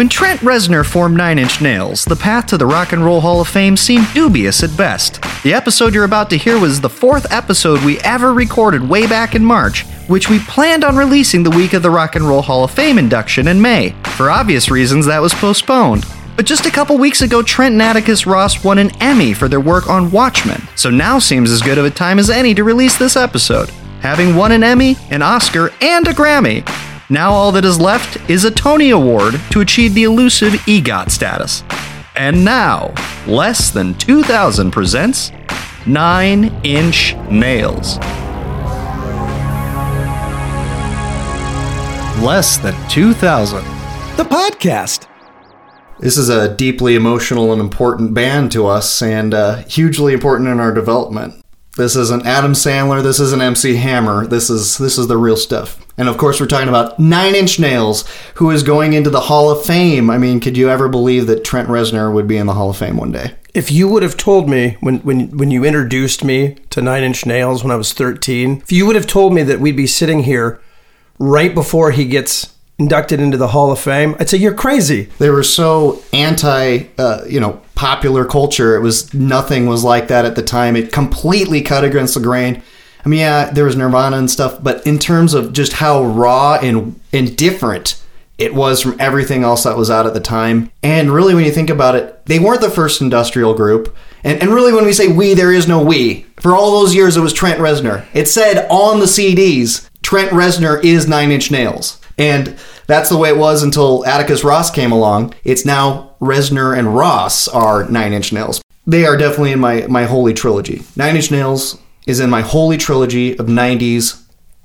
When Trent Reznor formed Nine Inch Nails, the path to the Rock and Roll Hall of Fame seemed dubious at best. The episode you're about to hear was the fourth episode we ever recorded way back in March, which we planned on releasing the week of the Rock and Roll Hall of Fame induction in May. For obvious reasons, that was postponed. But just a couple weeks ago, Trent and Atticus Ross won an Emmy for their work on Watchmen, so now seems as good of a time as any to release this episode. Having won an Emmy, an Oscar, and a Grammy, now all that is left is a Tony Award to achieve the elusive EGOT status. And now, Less Than 2000 presents Nine Inch Nails. Less Than 2000. The podcast. This is a deeply emotional and important band to us, and uh, hugely important in our development. This isn't Adam Sandler. This isn't MC Hammer. This is this is the real stuff. And of course, we're talking about Nine Inch Nails, who is going into the Hall of Fame. I mean, could you ever believe that Trent Reznor would be in the Hall of Fame one day? If you would have told me when, when, when you introduced me to Nine Inch Nails when I was 13, if you would have told me that we'd be sitting here right before he gets inducted into the Hall of Fame, I'd say you're crazy. They were so anti, uh, you know, popular culture. It was nothing was like that at the time. It completely cut against the grain. I mean, yeah, there was Nirvana and stuff, but in terms of just how raw and and different it was from everything else that was out at the time. And really, when you think about it, they weren't the first industrial group. And, and really, when we say we, there is no we. For all those years, it was Trent Reznor. It said on the CDs, Trent Reznor is Nine Inch Nails. And that's the way it was until Atticus Ross came along. It's now Reznor and Ross are Nine Inch Nails. They are definitely in my, my holy trilogy. Nine Inch Nails is in my holy trilogy of 90s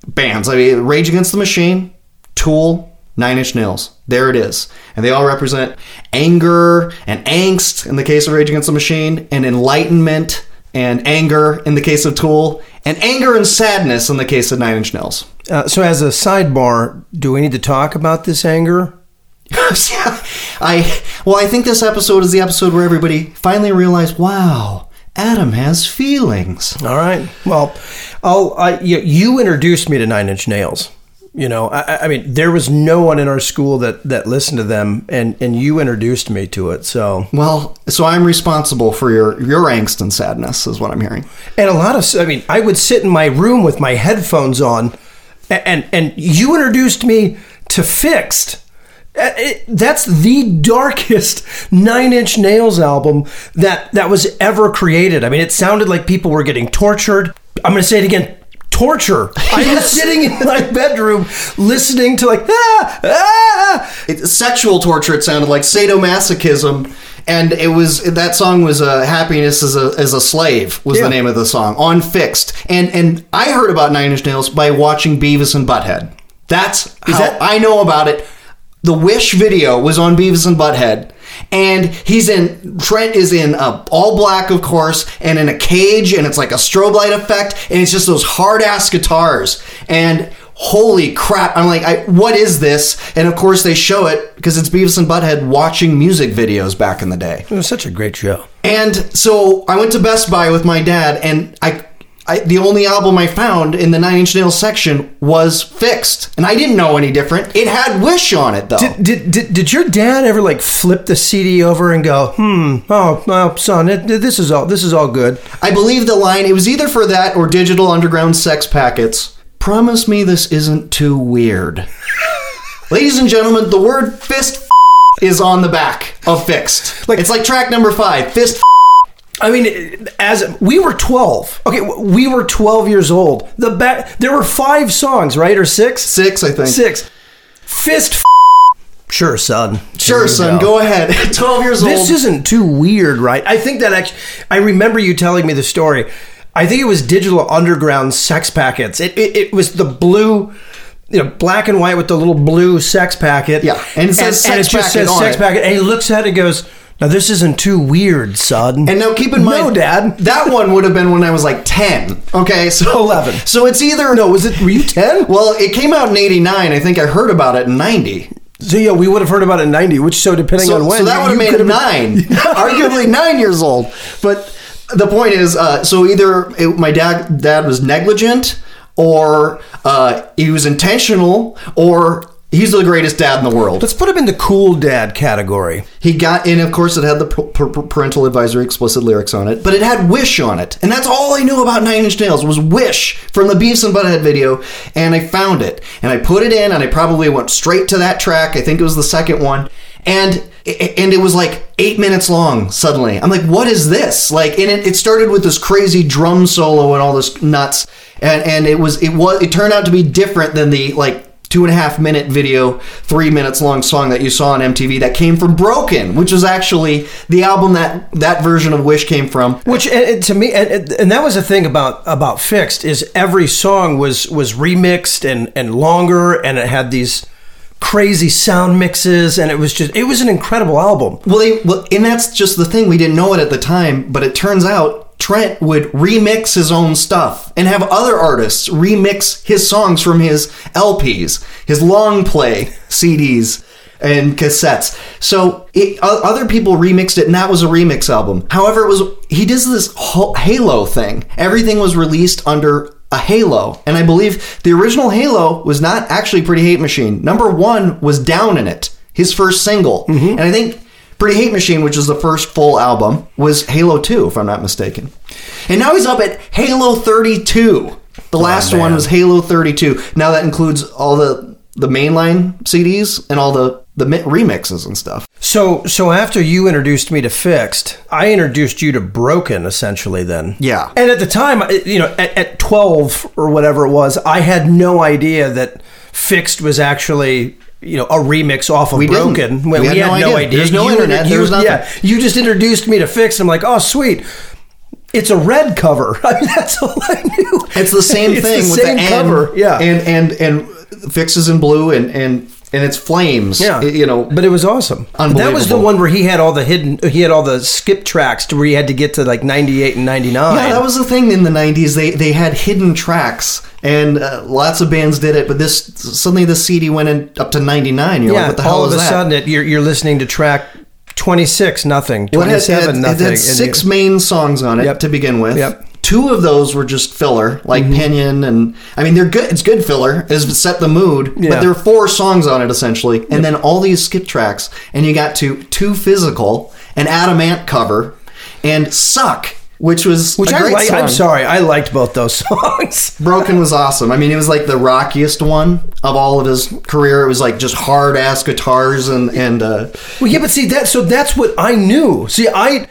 bands. I mean, Rage Against the Machine, Tool, Nine Inch Nails. There it is. And they all represent anger and angst in the case of Rage Against the Machine, and enlightenment and anger in the case of Tool, and anger and sadness in the case of Nine Inch Nails. Uh, so, as a sidebar, do we need to talk about this anger? I well, I think this episode is the episode where everybody finally realized, wow, Adam has feelings. All right. Well, I'll. I, you, you introduced me to Nine Inch Nails. You know, I, I, mean, there was no one in our school that that listened to them, and and you introduced me to it. So well, so I'm responsible for your your angst and sadness, is what I'm hearing. And a lot of, I mean, I would sit in my room with my headphones on, and and, you introduced me to Fixed. It, that's the darkest Nine Inch Nails album that that was ever created. I mean, it sounded like people were getting tortured. I'm going to say it again torture. I was sitting in my bedroom listening to like ah ah. It's sexual torture. It sounded like sadomasochism, and it was that song was uh, "Happiness as a as a Slave" was yeah. the name of the song on Fixed. And and I heard about Nine Inch Nails by watching Beavis and Butthead. That's how that- I know about it. The Wish video was on Beavis and Butthead and he's in Trent is in a all black, of course, and in a cage, and it's like a strobe light effect, and it's just those hard ass guitars, and holy crap! I'm like, I, what is this? And of course, they show it because it's Beavis and Butthead watching music videos back in the day. It was such a great show. And so I went to Best Buy with my dad, and I I, the only album I found in the Nine Inch Nails section was Fixed, and I didn't know any different. It had Wish on it though. Did did, did, did your dad ever like flip the CD over and go, hmm, oh, well, son, it, this is all this is all good. I believe the line. It was either for that or Digital Underground Sex Packets. Promise me this isn't too weird. Ladies and gentlemen, the word fist is on the back of Fixed. Like it's like track number five, fist I mean, as we were 12. Okay, we were 12 years old. The back there were five songs, right? Or six? Six, I think. Six. Fist Sure, son. Sure, son. Go. go. ahead. 12 years old. This isn't too weird, right? I think that actually I remember you telling me the story. I think it was Digital Underground Sex Packets. It, it, it was the blue you know, black and white with the little blue sex packet. Yeah, and it says and, sex and it just says sex it. packet. And he looks at it and goes, now this isn't too weird, son. And now keep in mind, no, Dad, that one would have been when I was like ten. Okay, so eleven. So it's either no, was it? Were you ten? Well, it came out in '89. I think I heard about it in '90. So yeah, we would have heard about it in '90. Which so depending so, on when, so that would have made it nine, arguably nine years old. But the point is, uh, so either it, my dad dad was negligent, or uh, he was intentional, or He's the greatest dad in the world. Let's put him in the cool dad category. He got in, of course, it had the p- p- parental advisory explicit lyrics on it, but it had Wish on it. And that's all I knew about Nine Inch Nails was Wish from the Beavis and Butthead video. And I found it. And I put it in, and I probably went straight to that track. I think it was the second one. And and it was like eight minutes long suddenly. I'm like, what is this? Like, and it, it started with this crazy drum solo and all this nuts. And, and it was, it was, it turned out to be different than the like two and a half minute video, three minutes long song that you saw on MTV that came from Broken, which was actually the album that that version of Wish came from. Which and, to me, and, and that was the thing about about Fixed is every song was was remixed and and longer, and it had these crazy sound mixes, and it was just it was an incredible album. Well, they well, and that's just the thing. We didn't know it at the time, but it turns out Trent would remix his own stuff and have other artists remix his songs from his LPs, his long play CDs and cassettes. So it, other people remixed it, and that was a remix album. However, it was he does this Halo thing. Everything was released under a Halo, and I believe the original Halo was not actually Pretty Hate Machine. Number one was Down in It, his first single, mm-hmm. and I think Pretty Hate Machine, which is the first full album, was Halo 2, if I'm not mistaken. And now he's up at Halo 32. The last oh, one was Halo 32. Now that includes all the the mainline CDs and all the the remixes and stuff. So so after you introduced me to Fixed, I introduced you to Broken essentially then. Yeah. And at the time, you know, at, at 12 or whatever it was, I had no idea that Fixed was actually you know a remix off of we Broken when we, we had, no, no idea. There's no you, internet. You, There's nothing. Yeah, you just introduced me to Fixed. I'm like, oh sweet. It's a red cover. I mean, that's all I knew. It's the same thing the with same the cover. And, yeah, and and and fixes in blue and and and it's flames. Yeah, you know. But it was awesome. That was the one where he had all the hidden, he had all the skip tracks to where he had to get to like ninety eight and ninety nine. Yeah, that was the thing in the nineties. They they had hidden tracks, and uh, lots of bands did it. But this suddenly the CD went in up to ninety nine. You're yeah, like, what the hell all of a that? sudden it, you're you're listening to track 26 nothing 27 well, it had, nothing it had six main songs on it yep. to begin with yep Two of those were just filler, like mm-hmm. Pinion, and I mean they're good. It's good filler. It's set the mood, yeah. but there are four songs on it essentially, and yep. then all these skip tracks, and you got to Too Physical, an Adam Ant cover, and Suck, which was which I like. I'm sorry, I liked both those songs. Broken was awesome. I mean, it was like the rockiest one of all of his career. It was like just hard ass guitars and and. Uh, well, yeah, but see that. So that's what I knew. See, I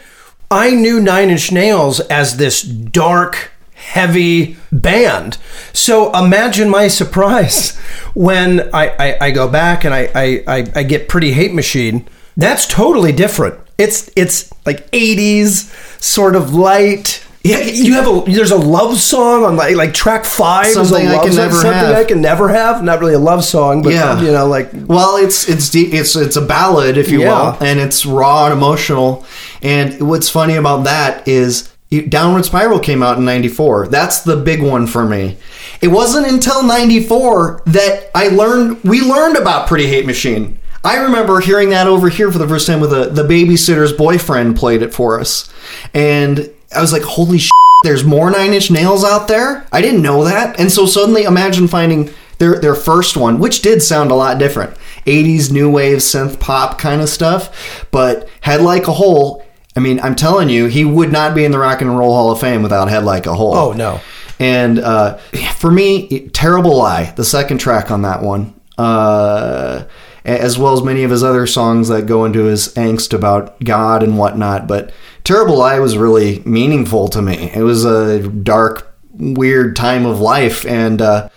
I knew Nine Inch Nails as this dark, heavy band. So imagine my surprise when I, I, I go back and I, I, I get Pretty Hate Machine. That's totally different. It's it's like 80s, sort of light, yeah, you have a there's a love song on like like track five. Something I can never something have. I can never have. Not really a love song, but yeah. you know, like well, it's it's deep, it's it's a ballad, if you yeah. will, and it's raw and emotional. And what's funny about that is Downward Spiral came out in 94. That's the big one for me. It wasn't until 94 that I learned we learned about Pretty Hate Machine. I remember hearing that over here for the first time with a, the babysitter's boyfriend played it for us. And I was like, holy shit, there's more Nine Inch Nails out there. I didn't know that. And so suddenly imagine finding their their first one, which did sound a lot different. 80s new wave synth pop kind of stuff, but Head Like a Hole. I mean, I'm telling you, he would not be in the Rock and Roll Hall of Fame without Head Like a Hole. Oh no. And uh, for me, Terrible Lie, the second track on that one. Uh, as well as many of his other songs that go into his angst about God and whatnot. But Terrible Lie was really meaningful to me. It was a dark, weird time of life, and uh,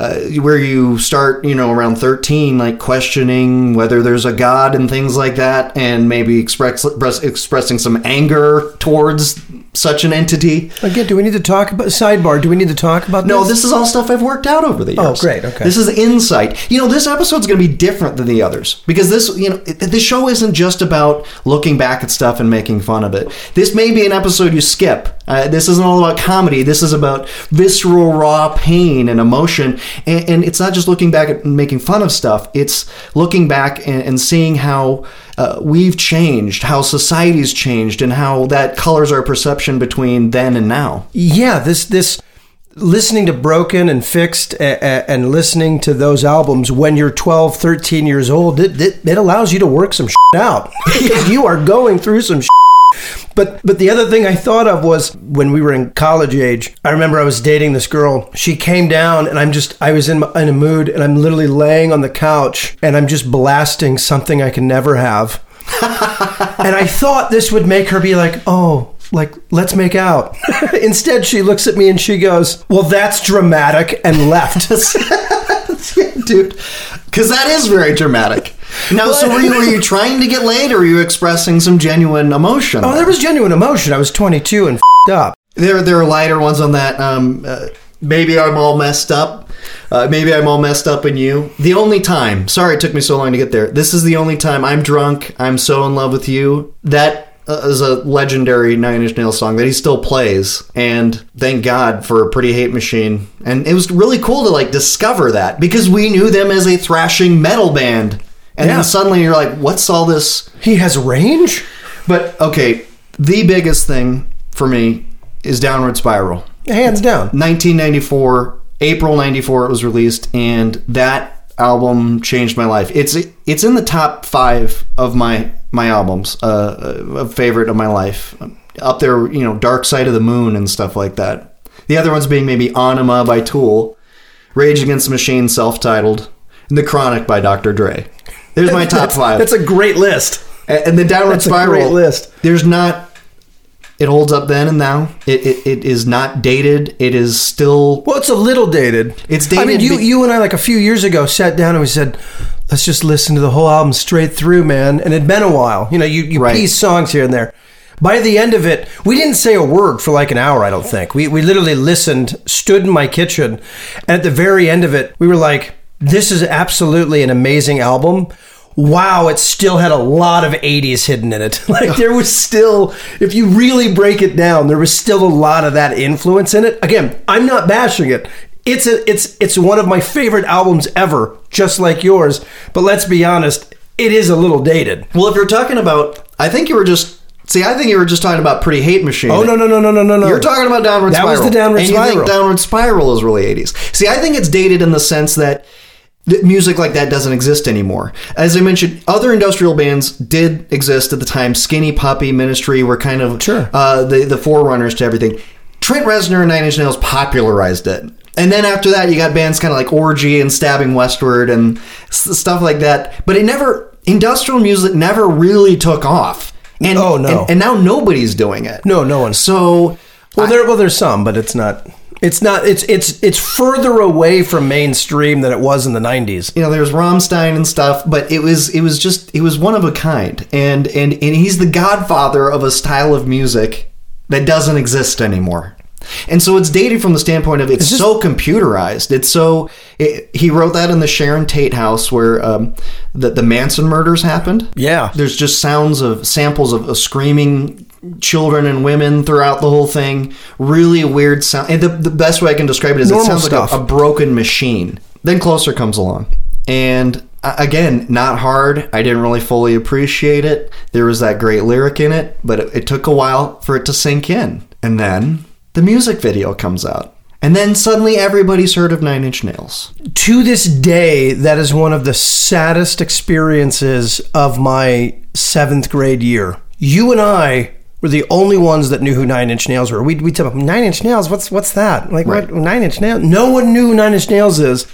uh, where you start, you know, around 13, like questioning whether there's a God and things like that, and maybe express, expressing some anger towards such an entity. Again, do we need to talk about sidebar? Do we need to talk about no, this? No, this is all stuff I've worked out over the oh, years. Oh, great. Okay. This is insight. You know, this episode's going to be different than the others because this, you know, the show isn't just about looking back at stuff and making fun of it. This may be an episode you skip. Uh, this isn't all about comedy. This is about visceral, raw pain and emotion. And, and it's not just looking back at making fun of stuff. It's looking back and, and seeing how uh, we've changed, how society's changed, and how that colors our perception between then and now. Yeah, this this listening to Broken and Fixed and listening to those albums when you're 12, 13 years old, it, it, it allows you to work some out. because you are going through some. But but the other thing I thought of was when we were in college age. I remember I was dating this girl. She came down and I'm just I was in in a mood and I'm literally laying on the couch and I'm just blasting something I can never have. and I thought this would make her be like, "Oh, like let's make out." Instead, she looks at me and she goes, "Well, that's dramatic," and left. dude. Because that is very dramatic. Now, so were you, were you trying to get laid, or were you expressing some genuine emotion? oh, there was genuine emotion. I was 22 and up. There, there are lighter ones on that. Um, uh, maybe I'm all messed up. Uh, maybe I'm all messed up in you. The only time, sorry it took me so long to get there. This is the only time I'm drunk. I'm so in love with you. That Uh, is a legendary Nine Inch Nails song that he still plays. And thank God for Pretty Hate Machine. And it was really cool to like discover that because we knew them as a thrashing metal band. And Yeah. then suddenly you're like, what's all this? He has range. But okay, the biggest thing for me is Downward Spiral. Hands down. 1994, April 94 it was released and that album changed my life. It's it's in the top 5 of my my albums, uh, a favorite of my life. Up there, you know, Dark Side of the Moon and stuff like that. The other ones being maybe Anima by Tool, Rage Against the Machine self-titled, and The Chronic by Dr. Dre. There's my top 5. That's a great list. And and the downward That's a spiral great list. There's not. It holds up then and now. It, it, it is not dated. It is still. Well, it's a little dated. It's dated. I mean, you be- you and I like a few years ago sat down and we said, let's just listen to the whole album straight through, man. And it'd been a while. You know, you you Right. piece songs here and there. By the end of it, we didn't say a word for like an hour. I don't think we we literally listened, stood in my kitchen, and at the very end of it, we were like, "This is absolutely an amazing album." Wow, it still had a lot of 80s hidden in it. Like there was still, if you really break it down, there was still a lot of that influence in it. Again, I'm not bashing it. It's a it's it's one of my favorite albums ever, just like yours. But let's be honest, it is a little dated. Well, if you're talking about, I think you were just. See, I think you were just talking about Pretty Hate Machine. Oh no no no no no no no! You're talking about Downward That Spiral. That was the Downward and Spiral. you think Downward Spiral is really 80s. See, I think it's dated in the sense that th- music like that doesn't exist anymore. As I mentioned, other industrial bands did exist at the time. Skinny Puppy, Ministry were kind of Sure. uh, the, the forerunners to everything. Trent Reznor and Nine Inch Nails popularized it. And then after that, you got bands kind of like Orgy and Stabbing Westward and s- stuff like that. But it never, industrial music never really took off. And, Oh, no. And, and now nobody's doing it. no no one's So well there well there's some, but it's not. It's not. It's it's it's further away from mainstream than it was in the '90s. you know there's Rammstein and stuff, but it was it was just it was one of a kind, and and and he's the godfather of a style of music that doesn't exist anymore. And so it's dated from the standpoint of it's so computerized. It's so it, he wrote that in the Sharon Tate house where um, the the Manson murders happened. Yeah. there's just sounds of samples of, of screaming children and women throughout the whole thing. Really weird sound. And the, the best way I can describe it is Normal it sounds stuff. like a, a broken machine. Then Closer comes along. And uh, again, not hard. I didn't really fully appreciate it. There was that great lyric in it, but it, it took a while for it to sink in. And then the music video comes out. And then suddenly everybody's heard of Nine Inch Nails. to this day, that is one of the saddest experiences of my seventh grade year. You and I were the only ones that knew who Nine Inch Nails were. We'd, we'd tell them Nine Inch Nails. What's what's that? Like Right. what Nine Inch Nails? No one knew who Nine Inch Nails is.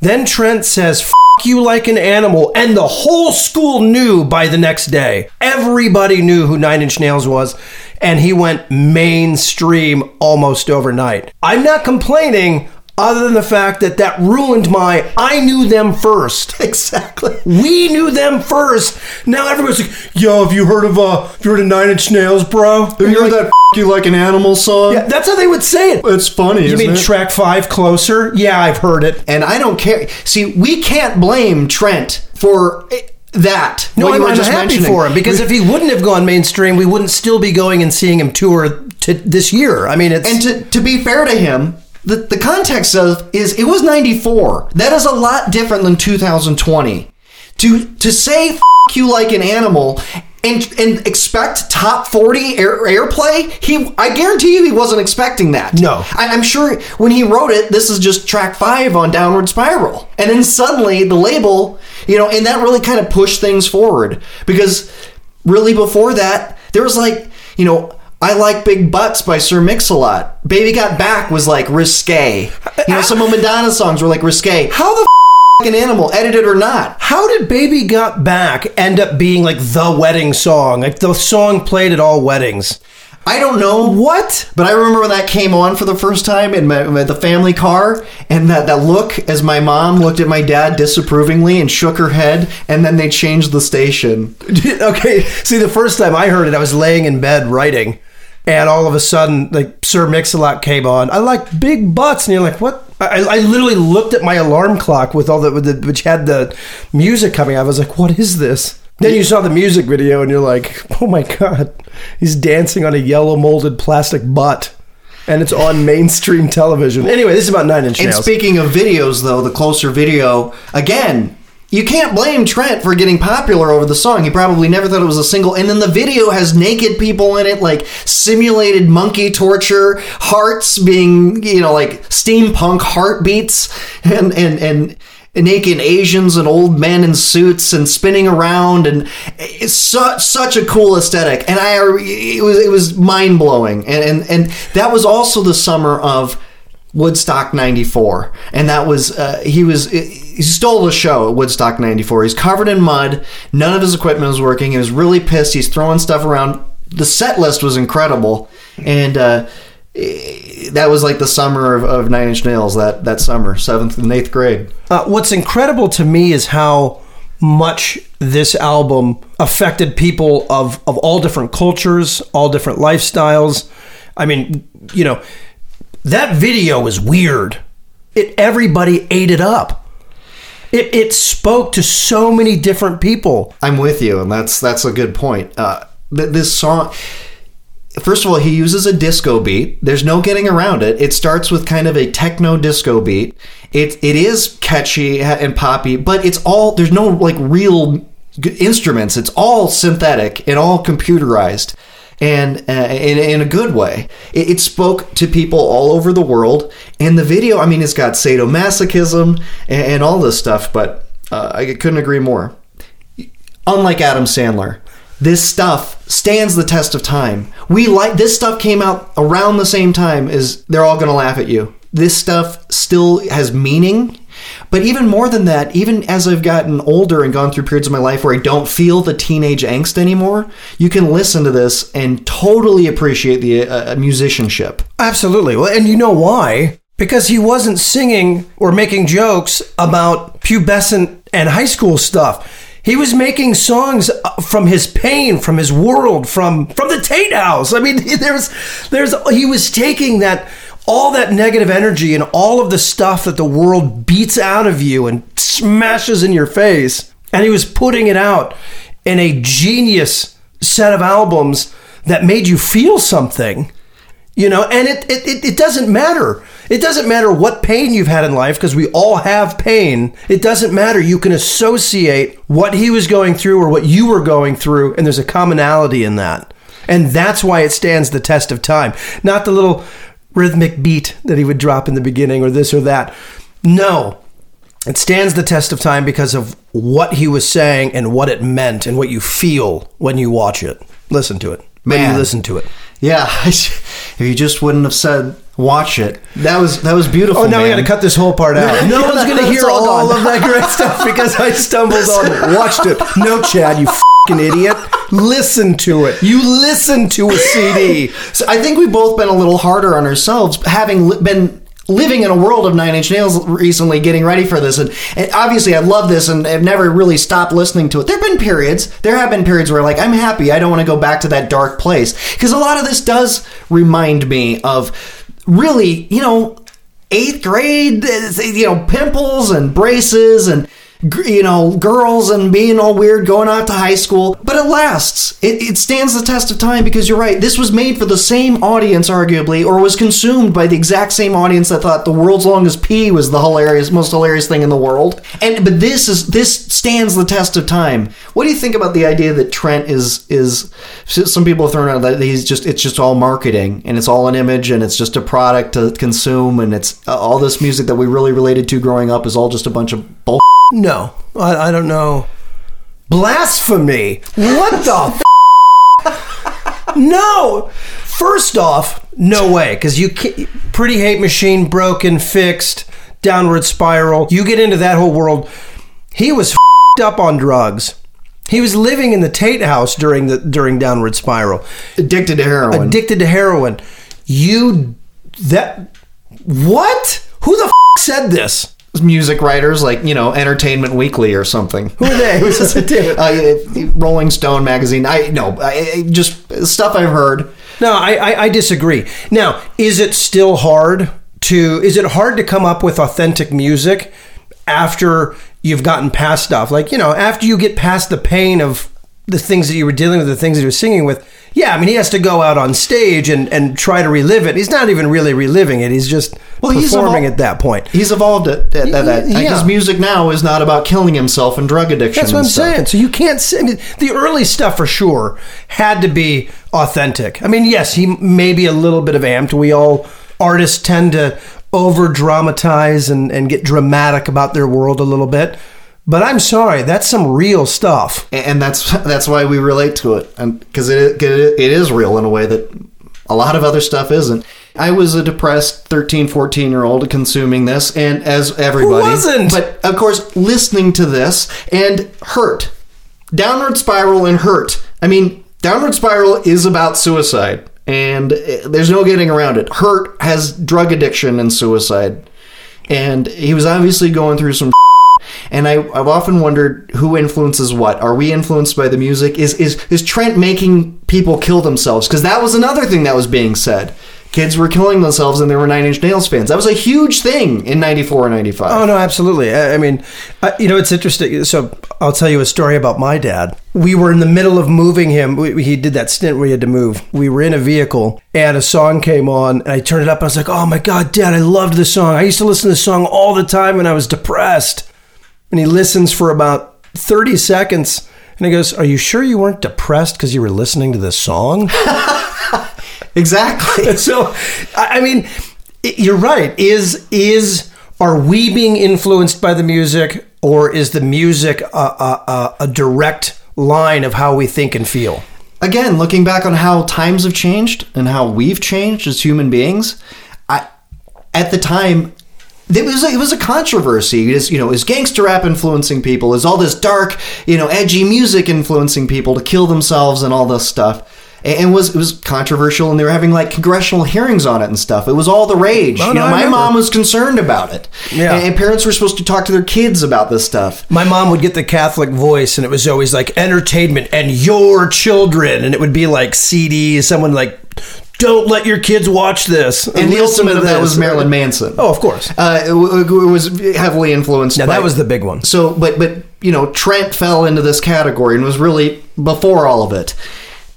Then Trent says. F- you like an animal, and the whole school knew by the next day. Everybody knew who Nine Inch Nails was, and he went mainstream almost overnight. I'm not complaining, other than the fact that that ruined my I knew them first. Exactly. We knew them first. Now everybody's like, "Yo, have you heard of uh, have you heard of Nine Inch Nails, bro?" Have you heard that F- you like an animal song? Yeah, that's how they would say it. It's funny. You mean it? track five closer? Yeah, I've heard it. and I don't care. See, we can't blame Trent for that. No, I'm, I'm just happy for him because if he wouldn't have gone mainstream, we wouldn't still be going and seeing him tour to this year. I mean, it's And to, to be fair to him, the, the context of is it was 94. That is a lot different than 2020. To to say F- you like an animal and and expect top 40 air, airplay he i guarantee you he wasn't expecting that No. I, i'm sure when he wrote it this is just track five on downward spiral and then suddenly the label you know and that really kind of pushed things forward because really before that there was like you know I like big butts by Sir Mix-a-Lot. Baby Got Back was like risque. You know, some of Madonna's songs were like risque. How the An animal, edited or not. How did Baby Got Back end up being like the wedding song? Like the song played at all weddings. I don't know What? But I remember when that came on for the first time in my, my- the family car, and that, that look as my mom looked at my dad disapprovingly and shook her head, and then they changed the station. okay, see, the first time I heard it, I was laying in bed writing, and all of a sudden, like Sir Mix-a-Lot came on. I like big butts, and you're like, what? I, I literally looked at my alarm clock with all the, with the which had the music coming. out. I was like, what is this? Then you saw the music video, and you're like, oh my god, he's dancing on a yellow molded plastic butt. And it's on mainstream television. Anyway, this is about Nine Inch And Nails. speaking of videos, though, the closer video, again, you can't blame Trent for getting popular over the song. He probably never thought it was a single. And then the video has naked people in it, like simulated monkey torture, hearts being, you know, like steampunk heartbeats, and, and, and, naked Asians and old men in suits and spinning around and it's such such a cool aesthetic and I it was it was mind blowing and, and and that was also the summer of Woodstock 94 and that was uh, he was he stole the show at Woodstock 94 he's covered in mud. None of his equipment was working. He was really pissed. He's throwing stuff around. The set list was incredible. And uh, that was like the summer of, of Nine Inch Nails that that summer seventh and eighth grade. Uh, what's incredible to me is how much this album affected people of, of all different cultures, all different lifestyles. I mean, you know, that video was weird. It everybody ate it up. It, it spoke to so many different people. I'm with you, and that's that's a good point. Uh, th- this song, first of all, he uses a disco beat. There's no getting around it. It starts with kind of a techno disco beat. It it is catchy and poppy, but it's all there's no like real instruments. It's all synthetic and all computerized. And uh, in, in a good way, it, it spoke to people all over the world. And the video, I mean, it's got sadomasochism and, and all this stuff, but uh, I couldn't agree more unlike Adam Sandler, this stuff stands the test of time. We like this stuff came out around the same time as they're all to laugh at you. This stuff still has meaning, but even more than that, even as I've gotten older and gone through periods of my life where I don't feel the teenage angst anymore, you can listen to this and totally appreciate the uh, musicianship. Absolutely. Well, and you know why? Because he wasn't singing or making jokes about pubescent and high school stuff. He was making songs uh, from his pain, from his world, from from the Tate House. I mean, there's there's he was taking that all that negative energy and all of the stuff that the world beats out of you and smashes in your face, and he was putting it out in a genius set of albums that made you feel something you know? And it, it, it, doesn't matter. It doesn't matter what pain you've had in life because we all have pain. It doesn't matter. You can associate what he was going through or what you were going through and there's a commonality in that. And that's why it stands the test of time. Not the little rhythmic beat that he would drop in the beginning or this or that no it stands the test of time because of what he was saying and what it meant and what you feel when you watch it listen to it when Man. you listen to it Yeah, if you just wouldn't have said watch it, that was that was beautiful. Oh, now we got to cut this whole part out. No one's going to hear all all of that great stuff because I stumbled on it. Watched it. No, Chad, you fucking idiot. Listen to it. You listen to a CD. So I think we've both been a little harder on ourselves, having li- been living in a world of Nine Inch Nails recently, getting ready for this, and, and obviously I love this, and I've never really stopped listening to it. There've been periods, there have been periods where like I'm happy, I don't want to go back to that dark place because a lot of this does remind me of really, you know, eighth grade, you know, pimples and braces and you know, girls and being all weird, going out to high school. But it lasts. It, it stands the test of time because you're right. This was made for the same audience, arguably, or was consumed by the exact same audience that thought the world's longest pee was the hilarious, most hilarious thing in the world. And but this is this stands the test of time. What do you think about the idea that Trent is is? Some people have thrown out that he's just it's just all marketing and it's all an image and it's just a product to consume and it's uh, all this music that we really related to growing up is all just a bunch of bull. No, I, I don't know. Blasphemy! What the? F- no. First off, no way, because you can't, pretty hate machine broken, fixed, downward spiral. You get into that whole world. He was up on drugs. He was living in the Tate house during the during downward spiral, addicted to heroin. addicted to heroin. You that what? Who the f- said this? Music writers like you know Entertainment Weekly or something. Who are they? Who's this? uh, Rolling Stone magazine. I no, I, just stuff I've heard. No, I, I, I disagree. Now, is it still hard to? Is it hard to come up with authentic music after you've gotten past stuff? Like you know, after you get past the pain of the things that you were dealing with, the things that you were singing with. Yeah, I mean, he has to go out on stage and, and try to relive it. He's not even really reliving it. He's just Well, he's performing evol- at that point. He's evolved at, at, at that. Yeah. His music now is not about killing himself and drug addiction. That's what and I'm stuff. saying. So you can't say I mean, the early stuff for sure had to be authentic. I mean, yes, he may be a little bit of amped. We all artists tend to over dramatize and, and get dramatic about their world a little bit. But I'm sorry, that's some real stuff. and that's that's why we relate to it, and because it, it it is real in a way that a lot of other stuff isn't. I was a depressed 13, 14 year old consuming this, and as everybody wasn't? but of course, listening to this and hurt, downward spiral and hurt. I mean, downward spiral is about suicide, and eh, there's no getting around it. Hurt has drug addiction and suicide, and he was obviously going through some and I, I've often wondered who influences what. Are we influenced by the music? Is is is Trent making people kill themselves? Because that was another thing that was being said. Kids were killing themselves, and they were Nine Inch Nails fans. That was a huge thing in '94 and '95. Oh no, absolutely. I, I mean, I, you know, it's interesting. So I'll tell you a story about my dad. We were in the middle of moving him. We, he did that stint where he had to move. We were in a vehicle, and a song came on, and I turned it up. And I was like, "Oh my god, Dad, I loved this song. I used to listen to this song all the time when I was depressed." And he listens for about thirty seconds, and he goes, "Are you sure you weren't depressed because you were listening to this song?" Exactly. so I I mean, you're right. Is is are we being influenced by the music, or is the music a, a, a, a direct line of how we think and feel? Again, looking back on how times have changed and how we've changed as human beings, I at the time it was a, it was a controversy. Is you know is gangster rap influencing people? Is all this dark you know edgy music influencing people to kill themselves and all this stuff? And it was it was controversial, and they were having like congressional hearings on it and stuff. It was all the rage. Oh, you no, know, my mom was concerned about it. Yeah. and, and parents were supposed to talk to their kids about this stuff. My mom would get the Catholic voice, and it was always like entertainment and your children, and it would be like CDs. Someone like, "Don't let your kids watch this." And the ultimate of that was Marilyn Manson. Oh, of course. Uh, it, w- it was heavily influenced. Now by, that was the big one. So, but but you know, Trent fell into this category and was really before all of it.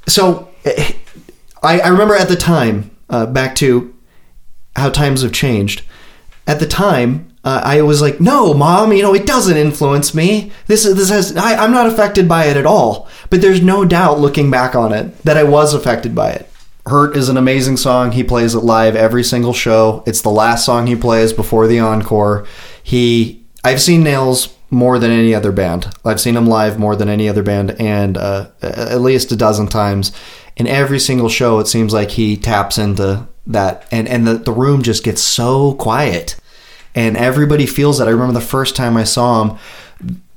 So, eh, I, I remember at the time, uh, back to how times have changed. At the time, uh, I was like, "No, mom, you know, it doesn't influence me. This this has I, I'm not affected by it at all." But there's no doubt, looking back on it, that I was affected by it. Hurt is an amazing song. He plays it live every single show. It's the last song he plays before the encore. He, I've seen Nails more than any other band. I've seen him live more than any other band, and uh, at least a dozen times. In every single show, it seems like he taps into that, and and the the room just gets so quiet, and everybody feels that. I remember the first time I saw him.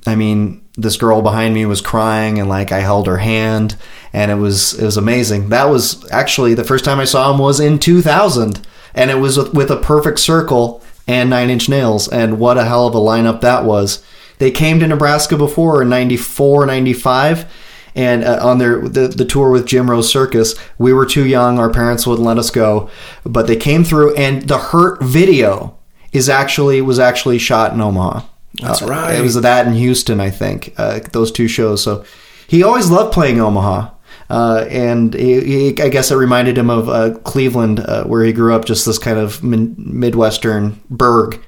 I mean, this girl behind me was crying, and like I held her hand, and it was it was amazing. That was actually the first time I saw him was in 2000, and it was with, with a perfect circle and Nine Inch Nails, and what a hell of a lineup that was. They came to Nebraska before in 94, 95, and uh, on their the, the tour with Jim Rose Circus, we were too young. Our parents wouldn't let us go, but they came through, and the Hurt video is actually was actually shot in Omaha. That's Uh, right. It was that in Houston, I think. Uh, those two shows. So he always loved playing Omaha. Uh, and he, he, I guess it reminded him of uh, Cleveland, uh, where he grew up, just this kind of min- Midwestern burg.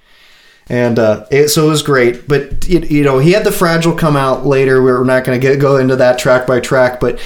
And uh, it, so it was great. But, you, you know, he had The Fragile come out later. We're not going to go into that track by track. But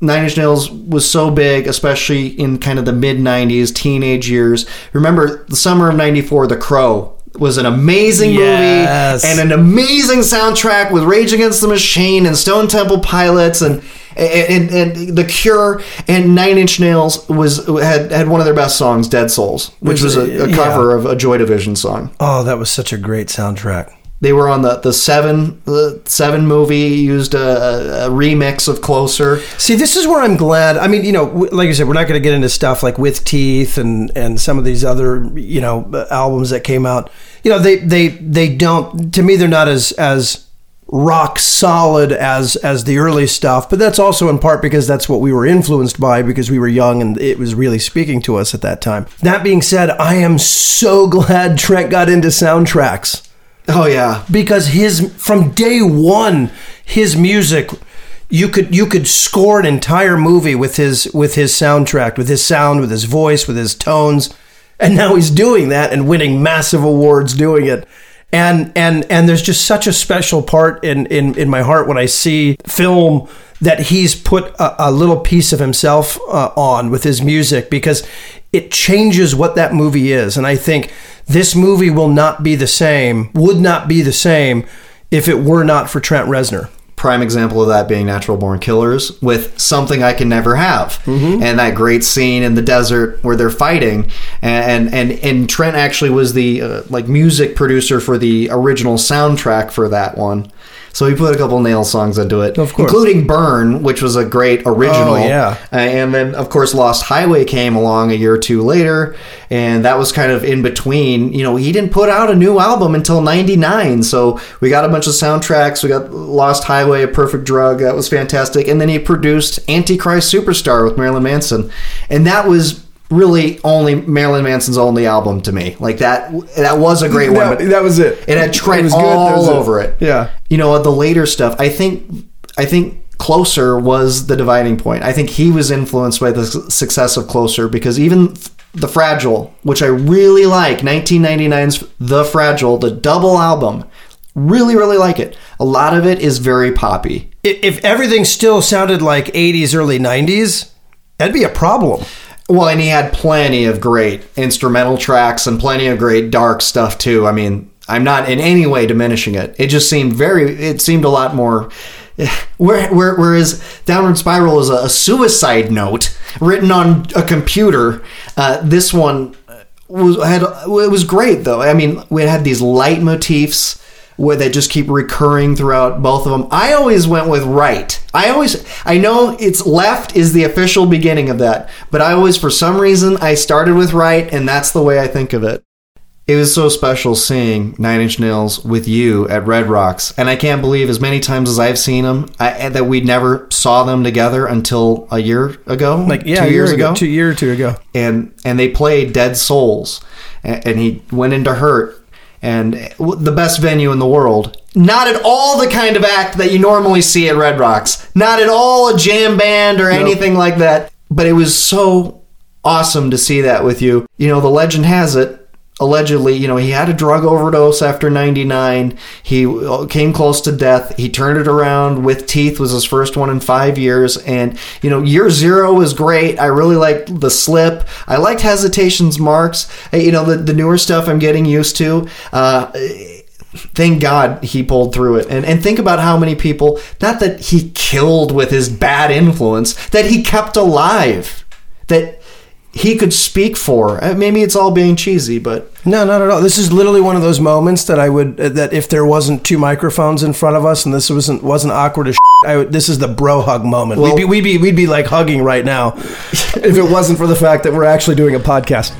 Nine Inch Nails was so big, especially in kind of the mid 90s, teenage years. Remember, the summer of 94, The Crow was an amazing Yes. movie and an amazing soundtrack with Rage Against the Machine and Stone Temple Pilots and and, and, and The Cure and Nine Inch Nails was had had one of their best songs, Dead Souls, which was a, a Yeah. cover of a Joy Division song. Oh, that was such a great soundtrack. They were on the the Seven the Seven movie used a, a, remix of Closer. See, this is where I'm glad. I mean, you know, like I said, we're not going to get into stuff like with Teeth and and some of these other you know uh, albums that came out. You know, they they they don't. To me, they're not as as rock solid as as the early stuff. But that's also in part because that's what we were influenced by because we were young and it was really speaking to us at that time. That being said, I am so glad Trent got into soundtracks Oh yeah, because his from day one his music you could you could score an entire movie with his with his soundtrack with his sound with his voice with his tones. And now he's doing that and winning massive awards doing it. And and and there's just such a special part in in in my heart when I see film that he's put a, a little piece of himself uh, on with his music because it changes what that movie is. And I think this movie will not be the same would not be the same if it were not for Trent Reznor. Prime example of that being Natural Born Killers with Something I Can Never Have, and that great scene in the desert where they're fighting, and and and Trent actually was the uh, like music producer for the original soundtrack for that one. So he put a couple nail songs into it, Of course. including "Burn," which was a great original. Oh, yeah. Uh, and then of course Lost Highway came along a year or two later, and that was kind of in between. You know, he didn't put out a new album until '99, so we got a bunch of soundtracks. We got Lost Highway, A Perfect Drug, that was fantastic, and then he produced Antichrist Superstar with Marilyn Manson, and that was really only Marilyn Manson's only album to me. Like that, that was a great one. but that was it it had Trent was good, all was it. over it. Yeah. You know, the later stuff, I think I think Closer was the dividing point. I think he was influenced by the success of Closer because even The Fragile, which I really like, 1999's The Fragile, the double album, really really like it. A lot of it is very poppy. if, if everything still sounded like 80s early 90s that'd be a problem Well, and he had plenty of great instrumental tracks and plenty of great dark stuff too. I mean, I'm not in any way diminishing it. It just seemed very. It seemed a lot more. Where, where, whereas Downward Spiral is a, suicide note written on a computer, uh, this one was had it was great though. I mean, we had these light motifs where they just keep recurring throughout both of them. I always went with right. I always I know it's left is the official beginning of that, but I always for some reason I started with right and that's the way I think of it. It was so special seeing Nine Inch Nails with you at Red Rocks, and I can't believe as many times as I've seen them I, eh, that we never saw them together until a year ago, like yeah two years ago two year or two ago and and they played Dead Souls, and, and he went into Hurt, and the best venue in the world. Not at all the kind of act that you normally see at Red Rocks. Not at all a jam band or anything like that. But it was so awesome to see that with you. You know, the legend has it. Allegedly, you know, he had a drug overdose after 99. He came close to death. He turned it around with Teeth was his first one in 5 years and you know, year 0 was great. I really liked the slip. I liked Hesitation's marks. You know, the the newer stuff I'm getting used to. Uh thank God he pulled through it. And and think about how many people not that he killed with his bad influence, that he kept alive. That he could speak for. Uh, Maybe it's all being cheesy, but No, not at all. This is literally one of those moments that I would uh, that if there wasn't two microphones in front of us and this wasn't wasn't awkward as I would, this is the bro hug moment. Well- we'd be we'd be we'd be like hugging right now if it wasn't for the fact that we're actually doing a podcast.